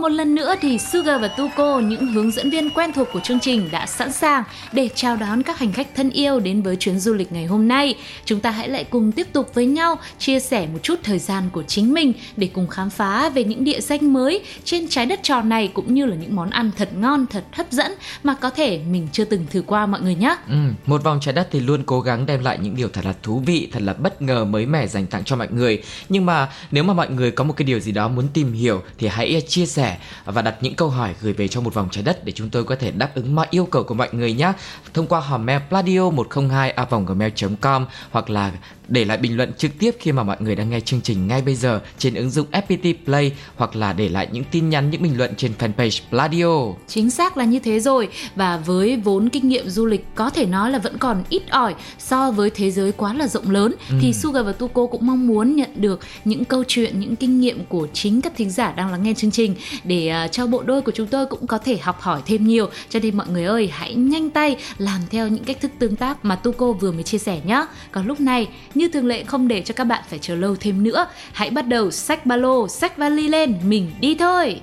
một lần nữa thì Sugar và Tuko, những hướng dẫn viên quen thuộc của chương trình đã sẵn sàng để chào đón các hành khách thân yêu đến với chuyến du lịch ngày hôm nay. Chúng ta hãy lại cùng tiếp tục với nhau chia sẻ một chút thời gian của chính mình để cùng khám phá về những địa danh mới trên trái đất tròn này cũng như là những món ăn thật ngon, thật hấp dẫn mà có thể mình chưa từng thử qua mọi người nhé. Ừ, một vòng trái đất thì luôn cố gắng đem lại những điều thật là thú vị, thật là bất ngờ mới mẻ dành tặng cho mọi người. Nhưng mà nếu mà mọi người có một cái điều gì đó muốn tìm hiểu thì hãy à, chia sẻ và đặt những câu hỏi gửi về cho một vòng trái đất để chúng tôi có thể đáp ứng mọi yêu cầu của mọi người nhé. Thông qua hòm mail pladio 102 gmail.com hoặc là để lại bình luận trực tiếp khi mà mọi người đang nghe chương trình ngay bây giờ trên ứng dụng FPT Play hoặc là để lại những tin nhắn những bình luận trên fanpage Pladio. Chính xác là như thế rồi và với vốn kinh nghiệm du lịch có thể nói là vẫn còn ít ỏi so với thế giới quá là rộng lớn ừ. thì Sugar và Tuko cũng mong muốn nhận được những câu chuyện, những kinh nghiệm của chính các thính giả đang lắng nghe chương trình để à, cho bộ đôi của chúng tôi cũng có thể học hỏi thêm nhiều. Cho nên mọi người ơi hãy nhanh tay làm theo những cách thức tương tác mà Tuko vừa mới chia sẻ nhé. Còn lúc này như thường lệ không để cho các bạn phải chờ lâu thêm nữa, hãy bắt đầu xách ba lô, xách vali lên, mình đi thôi.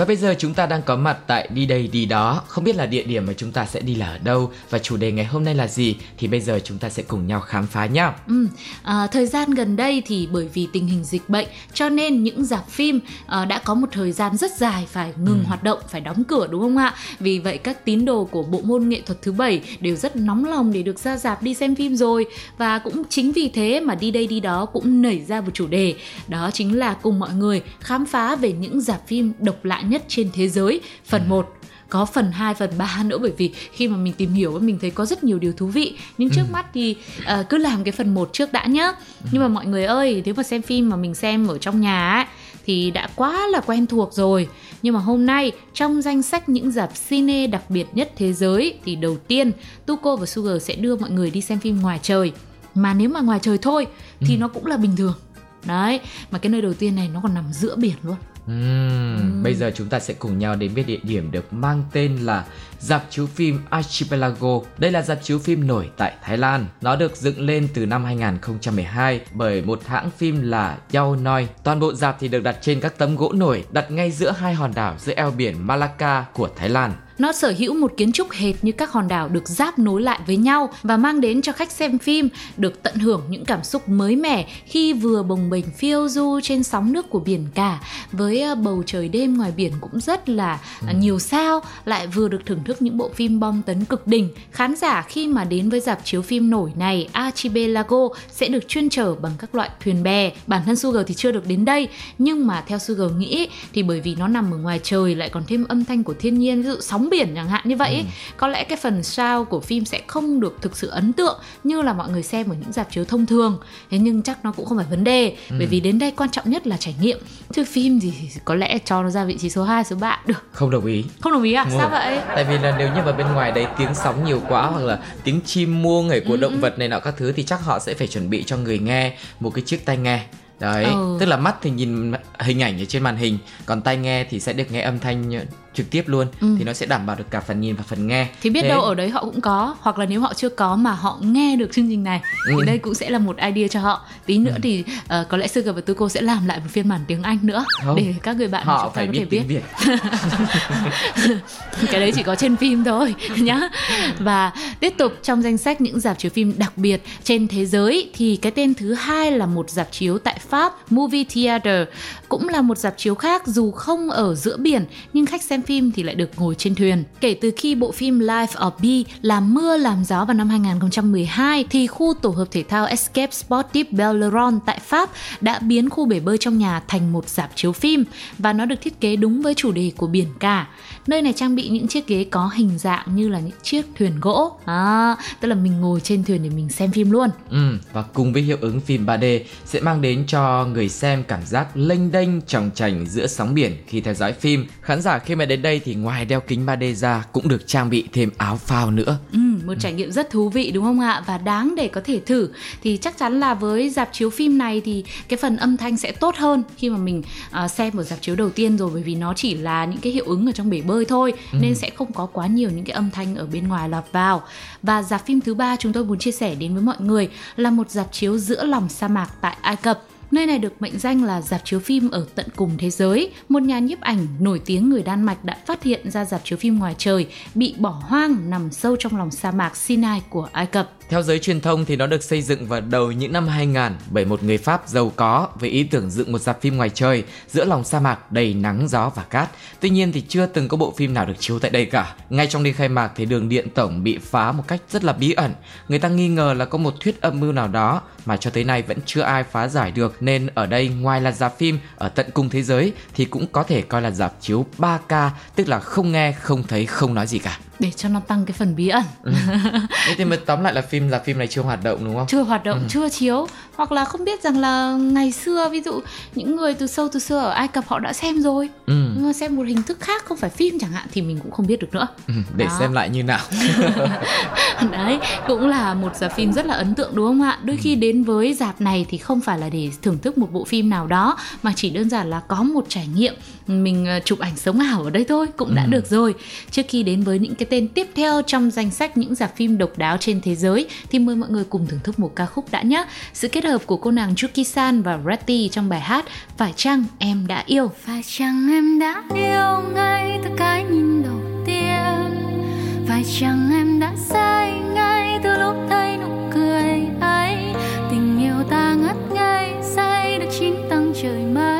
Và bây giờ chúng ta đang có mặt tại đi đây đi đó, không biết là địa điểm mà chúng ta sẽ đi là ở đâu và chủ đề ngày hôm nay là gì thì bây giờ chúng ta sẽ cùng nhau khám phá nhé. Ừ, à, thời gian gần đây thì bởi vì tình hình dịch bệnh cho nên những dạp phim à, đã có một thời gian rất dài phải ngừng ừ. hoạt động, phải đóng cửa đúng không ạ? Vì vậy các tín đồ của bộ môn nghệ thuật thứ bảy đều rất nóng lòng để được ra dạp đi xem phim rồi và cũng chính vì thế mà đi đây đi đó cũng nảy ra một chủ đề đó chính là cùng mọi người khám phá về những dạp phim độc lạ nhất trên thế giới phần 1 có phần 2, phần 3 nữa bởi vì khi mà mình tìm hiểu mình thấy có rất nhiều điều thú vị. Nhưng trước ừ. mắt thì uh, cứ làm cái phần 1 trước đã nhá. Ừ. nhưng mà mọi người ơi nếu mà xem phim mà mình xem ở trong nhà ấy thì đã quá là quen thuộc rồi. Nhưng mà hôm nay trong danh sách những dạp cine đặc biệt nhất thế giới thì đầu tiên Tuko và Sugar sẽ đưa mọi người đi xem phim ngoài trời. Mà nếu mà ngoài trời thôi thì ừ. nó cũng là bình thường. Đấy mà cái nơi đầu tiên này nó còn nằm giữa biển luôn Uhm, uhm. Bây giờ chúng ta sẽ cùng nhau đến với địa điểm được mang tên là dạp chiếu phim Archipelago. Đây là dạp chiếu phim nổi tại Thái Lan. Nó được dựng lên từ năm 2012 bởi một hãng phim là Yao Noi. Toàn bộ dạp thì được đặt trên các tấm gỗ nổi đặt ngay giữa hai hòn đảo giữa eo biển Malacca của Thái Lan. Nó sở hữu một kiến trúc hệt như các hòn đảo được giáp nối lại với nhau và mang đến cho khách xem phim được tận hưởng những cảm xúc mới mẻ khi vừa bồng bềnh phiêu du trên sóng nước của biển cả với ờ, bầu trời đêm ngoài biển cũng rất là ừ. nhiều sao lại vừa được thưởng thức những bộ phim bom tấn cực đỉnh. Khán giả khi mà đến với dạp chiếu phim nổi này Archipelago sẽ được chuyên chở bằng các loại thuyền bè. Bản thân Sugar thì chưa được đến đây nhưng mà theo Sugar nghĩ thì bởi vì nó nằm ở ngoài trời lại còn thêm âm thanh của thiên nhiên ví dụ sóng biển chẳng hạn như vậy ừ. có lẽ cái phần sao của phim sẽ không được thực sự ấn tượng như là mọi người xem ở những dạp chiếu thông thường thế nhưng chắc nó cũng không phải vấn đề ừ. bởi vì đến đây quan trọng nhất là trải nghiệm chứ phim thì có lẽ cho nó ra vị trí số 2, số 3 được không đồng ý không đồng ý à Đúng sao rồi. vậy tại vì là nếu như mà bên ngoài đấy tiếng sóng nhiều quá hoặc là tiếng chim muông hay của ừ. động vật này nọ các thứ thì chắc họ sẽ phải chuẩn bị cho người nghe một cái chiếc tai nghe đấy ừ. tức là mắt thì nhìn hình ảnh ở trên màn hình còn tai nghe thì sẽ được nghe âm thanh trực tiếp luôn ừ. thì nó sẽ đảm bảo được cả phần nhìn và phần nghe thì biết Thế... đâu ở đấy họ cũng có hoặc là nếu họ chưa có mà họ nghe được chương trình này ừ. thì đây cũng sẽ là một idea cho họ tí nữa ừ. thì uh, có lẽ Sugar và Tuko sẽ làm lại một phiên bản tiếng Anh nữa Không. để các người bạn họ phải có biết thể biết Việt. cái đấy chỉ có trên phim thôi nhá và tiếp tục trong danh sách những dạp chiếu phim đặc biệt trên thế giới thì cái tên thứ hai là một dạp chiếu tại Pháp Movie Theater cũng là một dạp chiếu khác dù không ở giữa biển nhưng khách xem phim thì lại được ngồi trên thuyền. Kể từ khi bộ phim Life of B làm mưa làm gió vào năm 2012 thì khu tổ hợp thể thao Escape Sportif Belleron tại Pháp đã biến khu bể bơi trong nhà thành một dạp chiếu phim và nó được thiết kế đúng với chủ đề của biển cả. Nơi này trang bị những chiếc ghế có hình dạng như là những chiếc thuyền gỗ. À, tức là mình ngồi trên thuyền để mình xem phim luôn. Ừ, và cùng với hiệu ứng phim 3D sẽ mang đến cho người xem cảm giác lênh đênh trong trành giữa sóng biển khi theo dõi phim. Khán giả khi mà đến đây thì ngoài đeo kính 3D ra cũng được trang bị thêm áo phao nữa. Ừ, một trải nghiệm rất thú vị đúng không ạ và đáng để có thể thử thì chắc chắn là với dạp chiếu phim này thì cái phần âm thanh sẽ tốt hơn khi mà mình uh, xem ở dạp chiếu đầu tiên rồi bởi vì nó chỉ là những cái hiệu ứng ở trong bể bơi thôi ừ. nên sẽ không có quá nhiều những cái âm thanh ở bên ngoài lọt vào và dạp phim thứ ba chúng tôi muốn chia sẻ đến với mọi người là một dạp chiếu giữa lòng sa mạc tại Ai Cập Nơi này được mệnh danh là dạp chiếu phim ở tận cùng thế giới. Một nhà nhiếp ảnh nổi tiếng người Đan Mạch đã phát hiện ra dạp chiếu phim ngoài trời, bị bỏ hoang nằm sâu trong lòng sa mạc Sinai của Ai Cập. Theo giới truyền thông thì nó được xây dựng vào đầu những năm 2000 bởi một người Pháp giàu có với ý tưởng dựng một dạp phim ngoài trời giữa lòng sa mạc đầy nắng gió và cát. Tuy nhiên thì chưa từng có bộ phim nào được chiếu tại đây cả. Ngay trong đêm khai mạc thì đường điện tổng bị phá một cách rất là bí ẩn. Người ta nghi ngờ là có một thuyết âm mưu nào đó mà cho tới nay vẫn chưa ai phá giải được nên ở đây ngoài là dạp phim ở tận cùng thế giới thì cũng có thể coi là dạp chiếu 3K tức là không nghe, không thấy, không nói gì cả để cho nó tăng cái phần bí ẩn. Ừ. Thế thì mới tóm lại là phim là phim này chưa hoạt động đúng không? Chưa hoạt động, ừ. chưa chiếu hoặc là không biết rằng là ngày xưa ví dụ những người từ sâu từ xưa ở Ai Cập họ đã xem rồi. Ừ. Mà xem một hình thức khác không phải phim chẳng hạn thì mình cũng không biết được nữa. Ừ, để Đó. xem lại như nào. Đấy, cũng là một dạp phim rất là ấn tượng đúng không ạ? Đôi khi ừ. đến với dạp này thì không phải là để thưởng thức một bộ phim nào đó mà chỉ đơn giản là có một trải nghiệm mình ờ, chụp ảnh sống ảo ở đây thôi cũng đã ừ. được rồi. Trước khi đến với những cái tên tiếp theo trong danh sách những dạp phim độc đáo trên thế giới thì mời mọi người cùng thưởng thức một ca khúc đã nhé. Sự kết hợp của cô nàng Yuki-san và Ratty trong bài hát Phải chăng em đã yêu? Phải chăng em đã yêu ngay từ cái nhìn đầu tiên? Phải chăng em đã say ngay từ lúc thấy nụ cười ấy? Tình yêu ta ngất ngây, say được chín tầng trời mây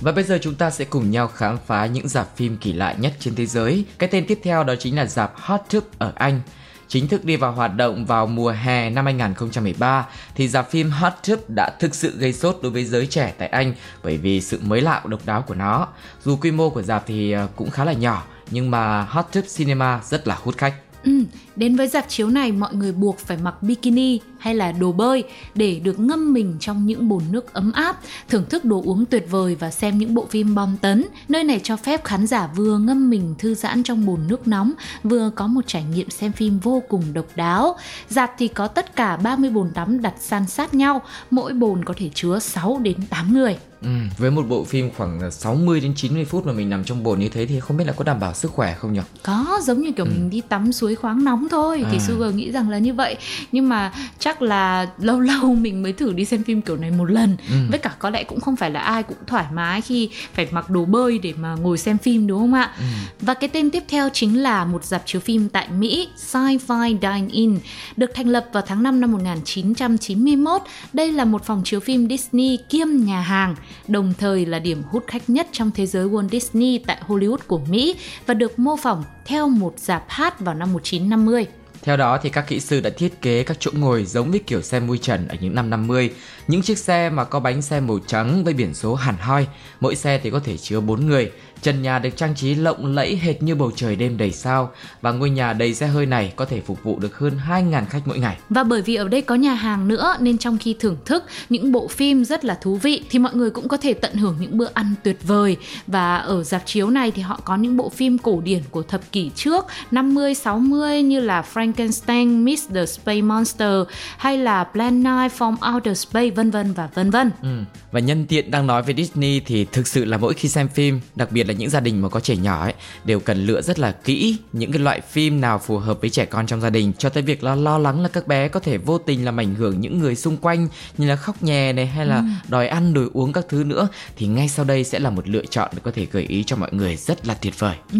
Và bây giờ chúng ta sẽ cùng nhau khám phá những dạp phim kỳ lạ nhất trên thế giới. Cái tên tiếp theo đó chính là dạp Hot Tub ở Anh. Chính thức đi vào hoạt động vào mùa hè năm 2013 thì dạp phim Hot Tub đã thực sự gây sốt đối với giới trẻ tại Anh bởi vì sự mới lạ độc đáo của nó. Dù quy mô của dạp thì ờ, cũng khá là nhỏ nhưng mà Hot Tub Cinema rất là hút khách. Ừ, đến với dạp chiếu này mọi người buộc phải mặc bikini hay là đồ bơi để được ngâm mình trong những bồn nước ấm áp, thưởng thức đồ uống tuyệt vời và xem những bộ phim bom tấn. Nơi này cho phép khán giả vừa ngâm mình thư giãn trong bồn nước nóng, vừa có một trải nghiệm xem phim vô cùng độc đáo. Dạp thì có tất cả 30 bồn tắm đặt san sát nhau, mỗi bồn có thể chứa 6 đến 8 người. Ừ, với một bộ phim khoảng 60 đến 90 phút mà mình nằm trong bồn như thế thì không biết là có đảm bảo sức khỏe không nhỉ? Có, giống như kiểu ừ. mình đi tắm suối khoáng nóng thôi à. thì Sugar nghĩ rằng là như vậy. Nhưng mà chắc là lâu lâu mình mới thử đi xem phim kiểu này một lần. Ừ. Với cả có lẽ cũng không phải là ai cũng thoải mái khi phải mặc đồ bơi để mà ngồi xem phim đúng không ạ? Ừ. Và cái tên tiếp theo chính là một dạp chiếu phim tại Mỹ, Sci-Fi Dine-In, được thành lập vào tháng 5 năm 1991. Đây là một phòng chiếu phim Disney kiêm nhà hàng đồng thời là điểm hút khách nhất trong thế giới Walt Disney tại Hollywood của Mỹ và được mô phỏng theo một dạp hát vào năm 1950. Theo đó thì các kỹ sư đã thiết kế các chỗ ngồi giống với kiểu xe mui trần ở những năm 50. Những chiếc xe mà có bánh xe màu trắng với biển số hẳn hoi, mỗi xe thì có thể chứa 4 người. Trần nhà được trang trí lộng lẫy hệt như bầu trời đêm đầy sao và ngôi nhà đầy xe hơi này có thể phục vụ được hơn 2.000 khách mỗi ngày. Và bởi vì ở đây có nhà hàng nữa nên trong khi thưởng thức những bộ phim rất là thú vị thì mọi người cũng có thể tận hưởng những bữa ăn tuyệt vời. Và ở dạp chiếu này thì họ có những bộ phim cổ điển của thập kỷ trước 50 60 như là Frankenstein, Miss the Space Monster hay là Plan 9 from Outer Space vân vân và vân vân. Ừ. Và nhân tiện đang nói về Disney thì thực sự là mỗi khi xem phim, đặc biệt là những gia đình mà có trẻ nhỏ ấy đều cần lựa rất là kỹ những cái loại phim nào phù hợp với trẻ con trong gia đình cho tới việc lo lo lắng là các bé có thể vô tình làm ảnh hưởng những người xung quanh như là khóc nhè này hay là ừ. đòi ăn đòi uống các thứ nữa thì ngay sau đây sẽ là một lựa chọn để có thể gợi ý cho mọi người rất là tuyệt vời. Ừ.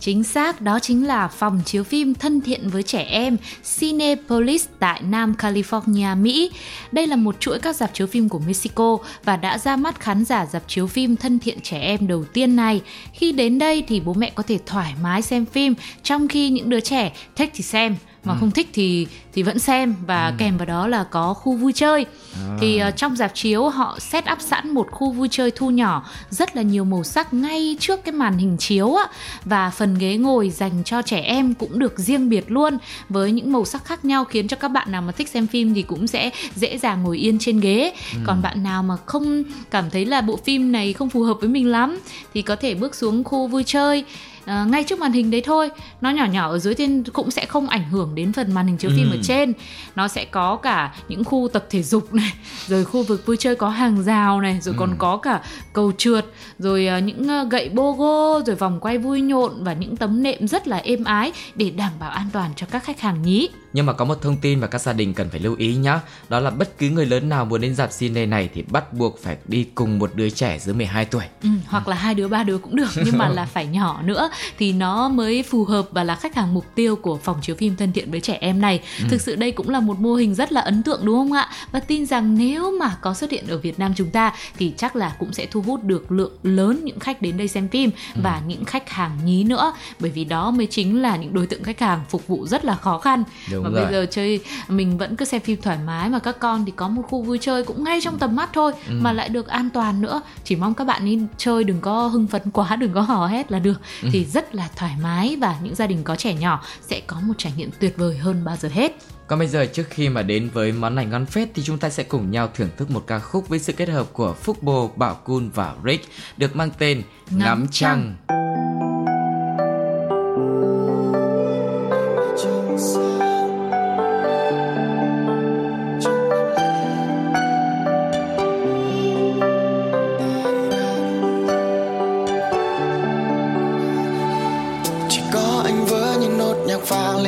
Chính xác, đó chính là phòng chiếu phim thân thiện với trẻ em Cinepolis tại Nam California, Mỹ. Đây là một chuỗi các dạp chiếu phim của Mexico và đã ra mắt khán giả dạp chiếu phim thân thiện trẻ em đầu tiên này. Khi đến đây thì bố mẹ có thể thoải mái xem phim trong khi những đứa trẻ thích thì xem mà ừ. không thích thì thì vẫn xem và ừ. kèm vào đó là có khu vui chơi à. thì uh, trong dạp chiếu họ set up sẵn một khu vui chơi thu nhỏ rất là nhiều màu sắc ngay trước cái màn hình chiếu á và phần ghế ngồi dành cho trẻ em cũng được riêng biệt luôn với những màu sắc khác nhau khiến cho các bạn nào mà thích xem phim thì cũng sẽ dễ dàng ngồi yên trên ghế ừ. còn bạn nào mà không cảm thấy là bộ phim này không phù hợp với mình lắm thì có thể bước xuống khu vui chơi à, ngay trước màn hình đấy thôi nó nhỏ nhỏ ở dưới thì cũng sẽ không ảnh hưởng đến phần màn hình chiếu phim ừ. ở trên nó sẽ có cả những khu tập thể dục này rồi khu vực vui chơi có hàng rào này rồi ừ. còn có cả cầu trượt rồi uh, những uh, gậy bogo rồi vòng quay vui nhộn và những tấm nệm rất là êm ái để đảm bảo an toàn cho các khách hàng nhí nhưng mà có một thông tin mà các gia đình cần phải lưu ý nhé Đó là bất cứ người lớn nào muốn đến dạp cine này Thì bắt buộc phải đi cùng một đứa trẻ dưới 12 tuổi. Ừ, Hoặc là hai đứa ba đứa cũng được Nhưng mà là phải nhỏ nữa Thì nó mới phù hợp và là khách hàng mục tiêu Của phòng chiếu phim thân thiện với trẻ em này. Ừ. Thực sự đây cũng là một mô hình rất là ấn tượng đúng không ạ? Và tin rằng nếu mà có xuất hiện ở Việt Nam chúng ta Thì chắc là cũng sẽ thu hút được lượng lớn những khách đến đây xem phim ừ. Và những khách hàng nhí nữa. Bởi vì đó mới chính là những đối tượng khách hàng phục vụ rất là khó khăn Đúng và rồi. bây giờ chơi mình vẫn cứ xem phim thoải mái mà các con thì có một khu vui chơi cũng ngay trong tầm mắt thôi ừ. mà lại được an toàn nữa chỉ mong các bạn đi chơi đừng có hưng phấn quá đừng có hò hét là được ừ. thì rất là thoải mái và những gia đình có trẻ nhỏ sẽ có một trải nghiệm tuyệt vời hơn bao giờ hết còn bây giờ trước khi mà đến với món này ngon phết thì chúng ta sẽ cùng nhau thưởng thức một ca khúc với sự kết hợp của Phúc Bồ, Bảo Cun và Rick được mang tên Ngắm, Ngắm Trăng. trăng.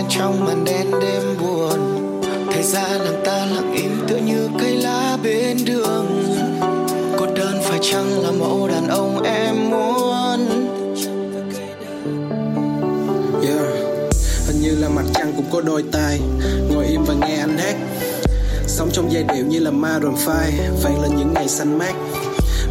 Trong màn đen đêm buồn. Thời gian làm ta lặng im tựa như cây lá bên đường. Cô đơn phải chăng là mẫu đàn ông em muốn? Yeah. hình như là mặt trăng cũng có đôi tay ngồi im và nghe anh hát. Sống trong giai điệu như là Maroon 5 vang lên những ngày xanh mát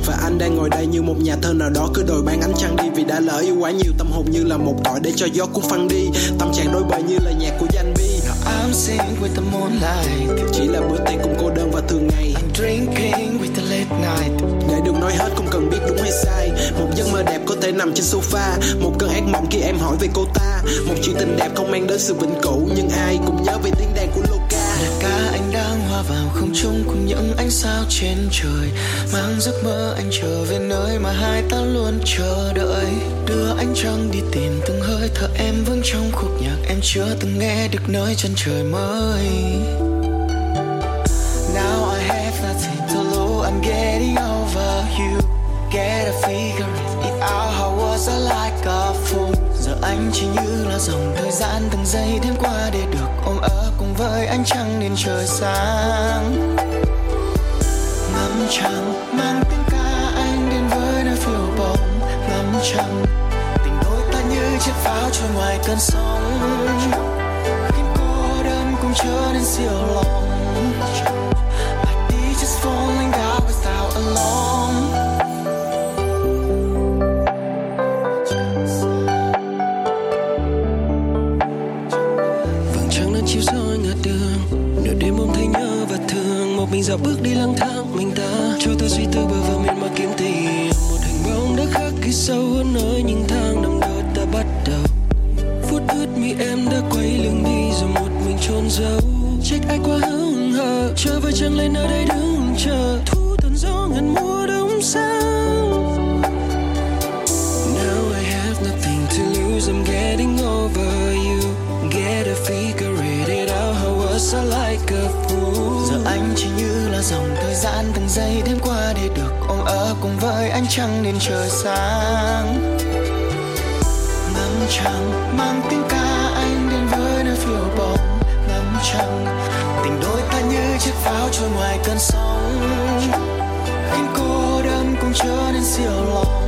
và anh đang ngồi đây như một nhà thơ nào đó. Cứ đòi ban ánh trăng đi vì đã lỡ yêu quá nhiều. Tâm hồn như là một cõi để cho gió cuốn phăng đi. Tâm trạng đôi bời như là nhạc của danh bi. I'm singing with the moonlight. Chỉ là bữa tiệc cùng cô đơn và thường ngày. I'm drinking with the late night. Để được nói hết không cần biết đúng hay sai. Một giấc mơ đẹp có thể nằm trên sofa. Một cơn ác mộng khi em hỏi về cô ta. Một chuyện tình đẹp không mang đến sự vĩnh cửu. Nhưng ai cũng nhớ về tiếng đàn của Luca. Là cả anh vào không trung cùng những ánh sao trên trời, mang giấc mơ anh trở về nơi mà hai ta luôn chờ đợi. Đưa ánh trăng đi tìm từng hơi thở em vững trong khúc nhạc em chưa từng nghe được nơi chân trời mới. Now I have nothing to lose, I'm getting over you. Get a figure, it out How was I like a fool. Giờ anh chỉ như là dòng thời gian từng giây đêm qua để được ôm ấp với ánh trăng đến trời sáng. Ngắm trăng mang tiếng ca anh đến với nơi phiêu bồng ngắm trăng, tình đôi ta như chiếc pháo trôi ngoài cơn sóng. Khiến cô đơn cũng trở nên siêu lòng. Mình dạo bước đi lang thang, mình ta trôi theo suy tư bờ vào miền mà kiếm tìm một hình bóng đã khắc ghi sâu hơn nơi những tháng năm đó ta bắt đầu. Phút ướt mi em đã quay lưng đi rồi một mình chôn dấu trách ai quá hững hờ, chờ về chẳng lên nơi đây đứng chờ. Thu gian giây đêm qua để được ôm ấp cùng với ánh trăng nên trời sáng. Ngắm trăng mang tiếng ca anh đến với nơi phiêu bồng ngắm trăng, tình đôi ta như chiếc pháo trôi ngoài cơn sóng. Khiến cô đơn cũng trở nên siêu lòng.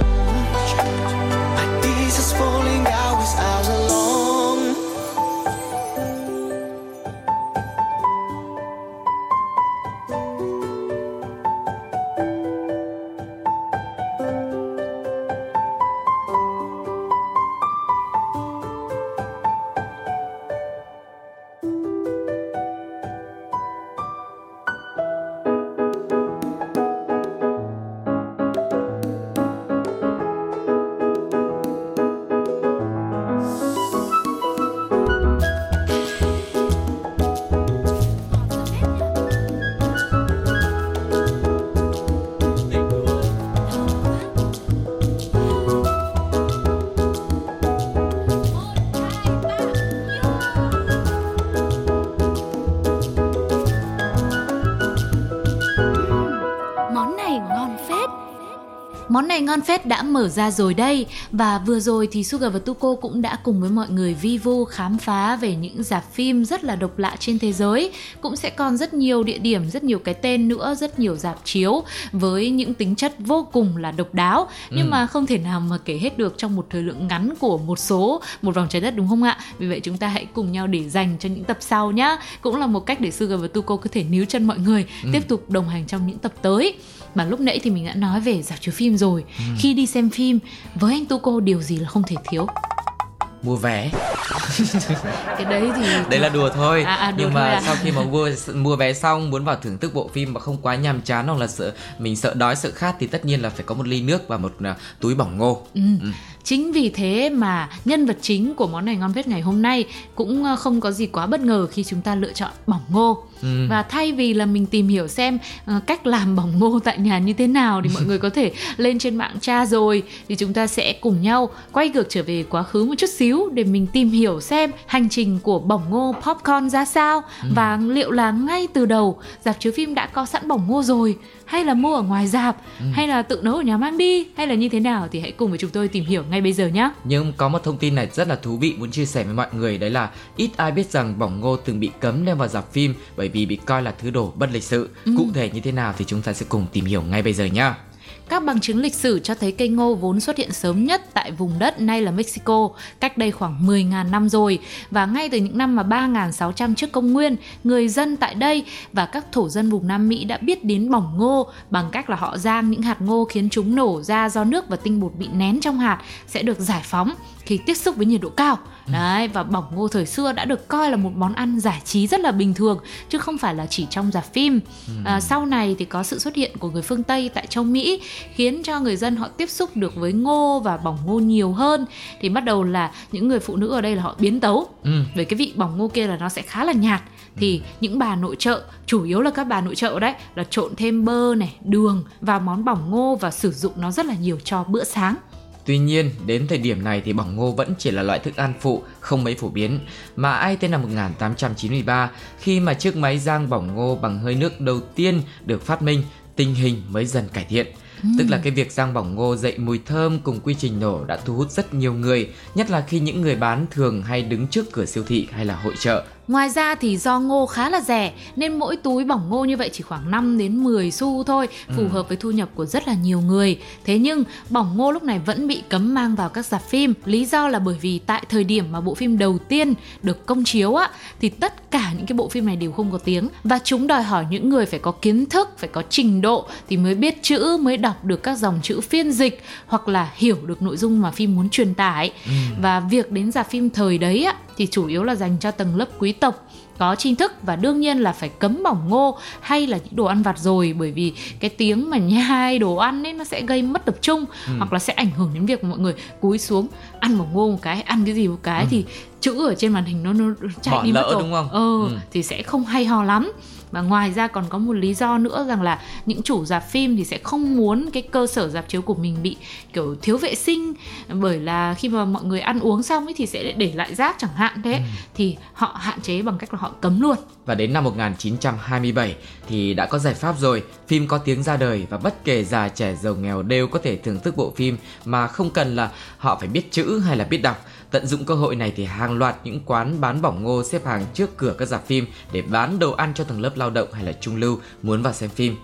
Này ngon phết đã mở ra rồi đây. Và vừa rồi thì Sugar và Tuko cũng đã cùng với mọi người vi vu khám phá về những dạp phim rất là độc lạ trên thế giới. Cũng sẽ còn rất nhiều địa điểm, rất nhiều cái tên nữa, rất nhiều dạp chiếu Với những tính chất vô cùng là độc đáo. Nhưng mà không thể nào mà kể hết được trong một thời lượng ngắn của một số một vòng trái đất đúng không ạ? Vì vậy chúng ta hãy cùng nhau để dành cho những tập sau nhá. Cũng là một cách để Sugar và Tuko có thể níu chân mọi người Tiếp tục đồng hành trong những tập tới mà lúc nãy thì mình đã nói về dạp chiếu phim rồi. Khi đi xem phim với anh tu cô điều gì là không thể thiếu? Mua vé. Cái đấy thì đấy là đùa thôi. À, à, đùa nhưng thôi mà à. sau khi mà mua mua vé xong muốn vào thưởng thức bộ phim mà không quá nhàm chán hoặc là sợ mình sợ đói sợ khát thì tất nhiên là phải có một ly nước và một à, túi bỏng ngô. Ừ. Chính vì thế mà nhân vật chính của món này ngon vết ngày hôm nay cũng ờ, không có gì quá bất ngờ khi chúng ta lựa chọn bỏng ngô. Ừ. Và thay vì là mình tìm hiểu xem ờ, cách làm bỏng ngô tại nhà như thế nào thì mọi người có thể lên trên mạng tra rồi thì chúng ta sẽ cùng nhau quay ngược trở về quá khứ một chút xíu để mình tìm hiểu xem hành trình của bỏng ngô popcorn ra sao và liệu là ngay từ đầu dạp chiếu phim đã có sẵn bỏng ngô rồi hay là mua ở ngoài dạp hay là tự nấu ở nhà mang đi hay là như thế nào thì hãy cùng với chúng tôi tìm hiểu ngay bây giờ nhé. Nhưng có một thông tin này rất là thú vị muốn chia sẻ với mọi người đấy là ít ai biết rằng bỏng ngô từng bị cấm đem vào dạp phim bởi vì bị coi là thứ đồ bất lịch sự. Cụ thể như thế nào thì chúng ta sẽ cùng tìm hiểu ngay bây giờ nhá. Các bằng chứng lịch sử cho thấy cây ngô vốn xuất hiện sớm nhất tại vùng đất nay là Mexico, cách đây khoảng 10.000 năm rồi. Và ngay từ những năm mà 3.600 trước công nguyên, người dân tại đây và các thổ dân vùng Nam Mỹ đã biết đến bỏng ngô bằng cách là họ rang những hạt ngô khiến chúng nổ ra do nước và tinh bột bị nén trong hạt sẽ được giải phóng khi tiếp xúc với nhiệt độ cao. Đấy, và bỏng ngô thời xưa đã được coi là một món ăn giải trí rất là bình thường chứ không phải là chỉ trong rạp phim. À, sau này thì có sự xuất hiện của người phương Tây tại châu Mỹ khiến cho người dân họ tiếp xúc được với ngô và bỏng ngô nhiều hơn thì bắt đầu là những người phụ nữ ở đây là họ biến tấu. Ừ. Về cái vị bỏng ngô kia là nó sẽ khá là nhạt thì những bà nội trợ chủ yếu là các bà nội trợ đấy là trộn thêm bơ này đường vào món bỏng ngô và sử dụng nó rất là nhiều cho bữa sáng Tuy nhiên, đến thời điểm này thì bỏng ngô vẫn chỉ là loại thức ăn phụ không mấy phổ biến, mà ai tới năm 1893 khi mà chiếc máy rang bỏng ngô bằng hơi nước đầu tiên được phát minh, tình hình mới dần cải thiện. Tức là cái việc rang bỏng ngô dậy mùi thơm cùng quy trình nổ đã thu hút rất nhiều người, nhất là khi những người bán thường hay đứng trước cửa siêu thị hay là hội chợ. Ngoài ra thì do ngô khá là rẻ nên mỗi túi bỏng ngô như vậy chỉ khoảng 5 đến 10 xu thôi, phù hợp với thu nhập của rất là nhiều người. Thế nhưng bỏng ngô lúc này vẫn bị cấm mang vào các rạp phim. Lý do là bởi vì tại thời điểm mà bộ phim đầu tiên được công chiếu á thì tất cả những cái bộ phim này đều không có tiếng và chúng đòi hỏi những người phải có kiến thức, phải có trình độ thì mới biết chữ, mới đọc được các dòng chữ phiên dịch hoặc là hiểu được nội dung mà phim muốn truyền tải. Và việc đến rạp phim thời đấy á thì chủ yếu là dành cho tầng lớp quý tộc có tri thức và đương nhiên là phải cấm bỏng ngô hay là những đồ ăn vặt rồi bởi vì cái tiếng mà nhai đồ ăn ấy nó sẽ gây mất tập trung hoặc là sẽ ảnh hưởng đến việc mọi người cúi xuống ăn bỏng ngô một cái ăn cái gì một cái thì chữ ở trên màn hình nó, nó chạy Bỏ đi mất rồi đúng không? ờ Ừ. thì sẽ không hay ho lắm và ngoài ra còn có một lý do nữa rằng là những chủ dạp phim thì sẽ không muốn cái cơ sở dạp chiếu của mình bị kiểu thiếu vệ sinh. Bởi là khi mà mọi người ăn uống xong ấy thì sẽ để lại rác chẳng hạn thế. Thì họ hạn chế bằng cách là họ cấm luôn. Và đến năm 1927 thì đã có giải pháp rồi, phim có tiếng ra đời và bất kể già trẻ giàu nghèo đều có thể thưởng thức bộ phim mà không cần là họ phải biết chữ hay là biết đọc. Tận dụng cơ hội này thì hàng loạt những quán bán bỏng ngô xếp hàng trước cửa các rạp phim để bán đồ ăn cho tầng lớp lao động hay là trung lưu muốn vào xem phim.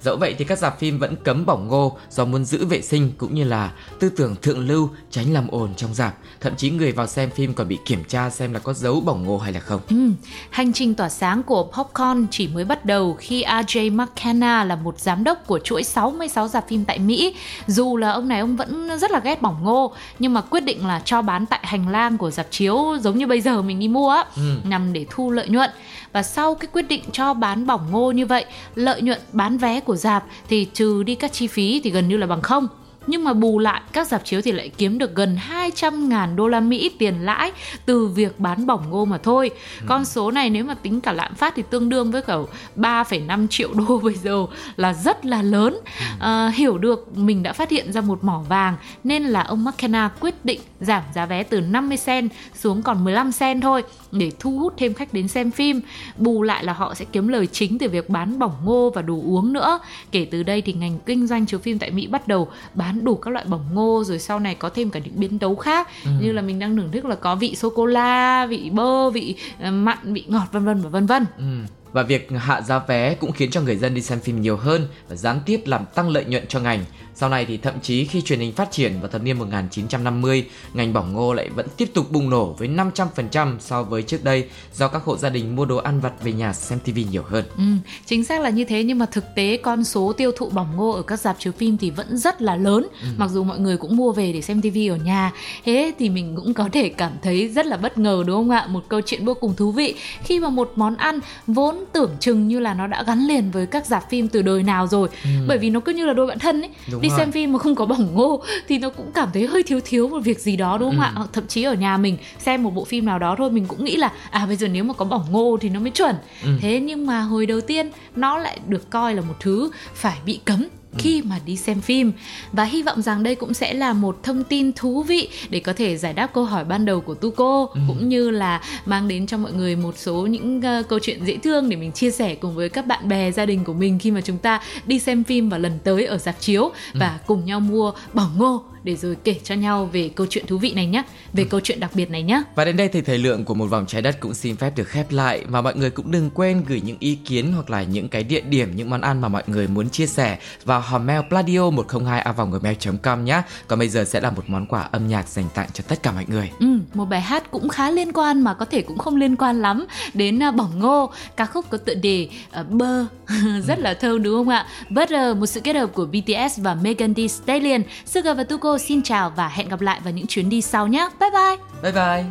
Dẫu vậy thì các rạp phim vẫn cấm bỏng ngô do muốn giữ vệ sinh cũng như là tư tưởng thượng lưu tránh làm ồn trong rạp. Thậm chí người vào xem phim còn bị kiểm tra xem là có dấu bỏng ngô hay là không. Ừm, Hành trình tỏa sáng của Popcorn chỉ mới bắt đầu khi RJ McKenna là một giám đốc của chuỗi 66 rạp phim tại Mỹ. Dù là ông này ông vẫn rất là ghét bỏng ngô nhưng mà quyết định là cho bán tại hành lang của rạp chiếu giống như bây giờ mình đi mua á, nhằm để thu lợi nhuận. Và sau cái quyết định cho bán bỏng ngô như vậy, lợi nhuận bán vé của rạp thì trừ đi các chi phí thì gần như là bằng không nhưng mà bù lại các dạp chiếu thì lại kiếm được gần 200 ngàn đô la Mỹ tiền lãi từ việc bán bỏng ngô mà thôi. Con số này nếu mà tính cả lạm phát thì tương đương với cả 3,5 triệu đô bây giờ là rất là lớn. À, hiểu được mình đã phát hiện ra một mỏ vàng nên là ông McKenna quyết định giảm giá vé từ 50 cent xuống còn 15 cent thôi để thu hút thêm khách đến xem phim. Bù lại là họ sẽ kiếm lời chính từ việc bán bỏng ngô và đồ uống nữa. Kể từ đây thì ngành kinh doanh chiếu phim tại Mỹ bắt đầu bán đủ các loại bỏng ngô rồi sau này có thêm cả những biến tấu khác như là mình đang thưởng thức là có vị sô cô la, vị bơ, vị ờ, mặn, vị ngọt vân vân và vân vân. Ừ. Và việc hạ giá vé cũng khiến cho người dân đi xem phim nhiều hơn và gián tiếp làm tăng lợi nhuận cho ngành. Sau này thì thậm chí khi truyền hình phát triển vào thập niên 1950, ngành bỏng ngô lại vẫn tiếp tục bùng nổ với 500% so với trước đây do các hộ gia đình mua đồ ăn vặt về nhà xem TV nhiều hơn. Ừ, chính xác là như thế nhưng mà thực tế con số tiêu thụ bỏng ngô ở các dạp chiếu phim thì vẫn rất là lớn mặc dù mọi người cũng mua về để xem tivi ở nhà thế thì mình cũng có thể cảm thấy rất là bất ngờ đúng không ạ một câu chuyện vô cùng thú vị khi mà một món ăn vốn tưởng chừng như là nó đã gắn liền với các dạp phim từ đời nào rồi. Bởi vì nó cứ như là đôi bạn thân ấy Đúng đi rồi. xem phim mà không có bỏng ngô thì nó cũng cảm thấy hơi thiếu thiếu một việc gì đó đúng không ạ? Hoặc thậm chí ở nhà mình xem một bộ phim nào đó thôi mình cũng nghĩ là à bây giờ nếu mà có bỏng ngô thì nó mới chuẩn. Thế nhưng mà hồi đầu tiên nó lại được coi là một thứ phải bị cấm khi mà đi xem phim. Và hy vọng rằng đây cũng sẽ là một thông tin thú vị để có thể giải đáp câu hỏi ban đầu của Tuco cũng như là mang đến cho mọi người một số những ờ, câu chuyện dễ thương để mình chia sẻ cùng với các bạn bè gia đình của mình khi mà chúng ta đi xem phim vào lần tới ở dạp chiếu và cùng nhau mua bỏng ngô để rồi kể cho nhau về câu chuyện thú vị này nhé, về câu chuyện đặc biệt này nhé. Và đến đây thì thời lượng của một vòng trái đất cũng xin phép được khép lại và mọi người cũng đừng quên gửi những ý kiến hoặc là những cái địa điểm, những món ăn mà mọi người muốn chia sẻ vào hòm mail pladio 102 a gmail.com nhé. Còn bây giờ sẽ là một món quà âm nhạc dành tặng cho tất cả mọi người. Ừ, một bài hát cũng khá liên quan mà có thể cũng không liên quan lắm đến uh, bỏng ngô. Ca khúc có tựa đề uh, Bơ rất là thơm đúng không ạ? Butter, một sự kết hợp của BTS và Megan Thee Stallion. Suga và Tuko xin chào và hẹn gặp lại vào những chuyến đi sau nhé. Bye bye. Bye bye.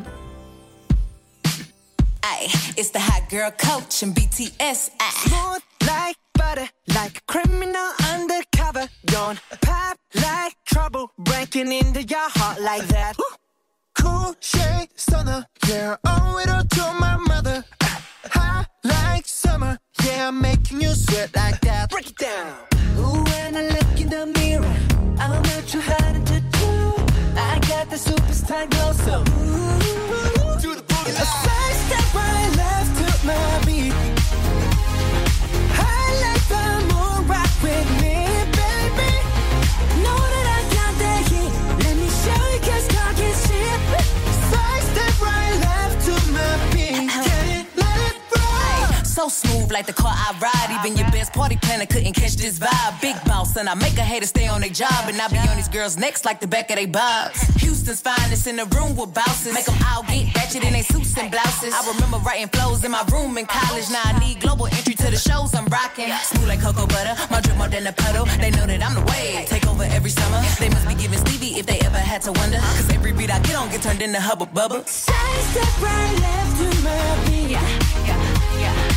Ay, it's the hot girl coach and BTS. Ay. Smooth like butter, like a criminal undercover. Don't pop like trouble, breaking into your heart like that. Cool shade stunner, yeah, owe it all to my mother. Hot like summer, yeah, I'm making you sweat like that. Break it down. Ooh, when I look in the mirror, I'm not too got the superstar glow, so ooh, do the boogie. A side step right left to my beat. So smooth like the car I ride. Even your best party planner couldn't catch this vibe. Big boss, and I make a hater stay on their job. And I be on these girls' necks like the back of their bobs. Houston's finest in the room with bouncers. Make them all get ratchet in their suits and blouses. I remember writing flows in my room in college. Now I need global entry to the shows I'm rocking. Smooth like cocoa butter, my drip more than a puddle. They know that I'm the wave. Take over every summer. They must be giving Stevie if they ever had to wonder. Cause every beat I get on get turned into hubba bubba. Side step right left to my beat. I like the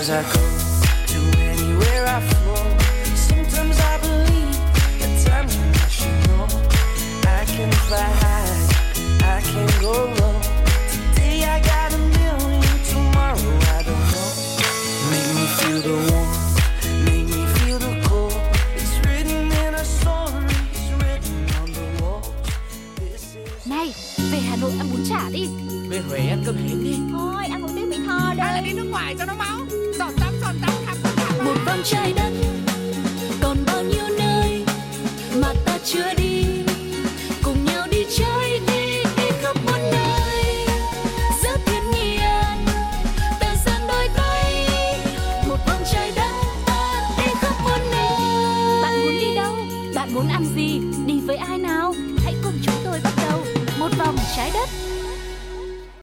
as I go to anywhere I flow. Sometimes I believe, at times I'm rational. I can fly high, I can go low. Today I got a million, tomorrow I don't know. Make me feel the warmth, make me feel the cold. It's written in our stories, written on the walls. This is Này, về Hà Nội ăn bún chả đi Về Huế ăn cơm hến đi. Thôi, ăn một tiếng Mỹ Tho Hay là đây đi nước ngoài cho nó máu. Giọt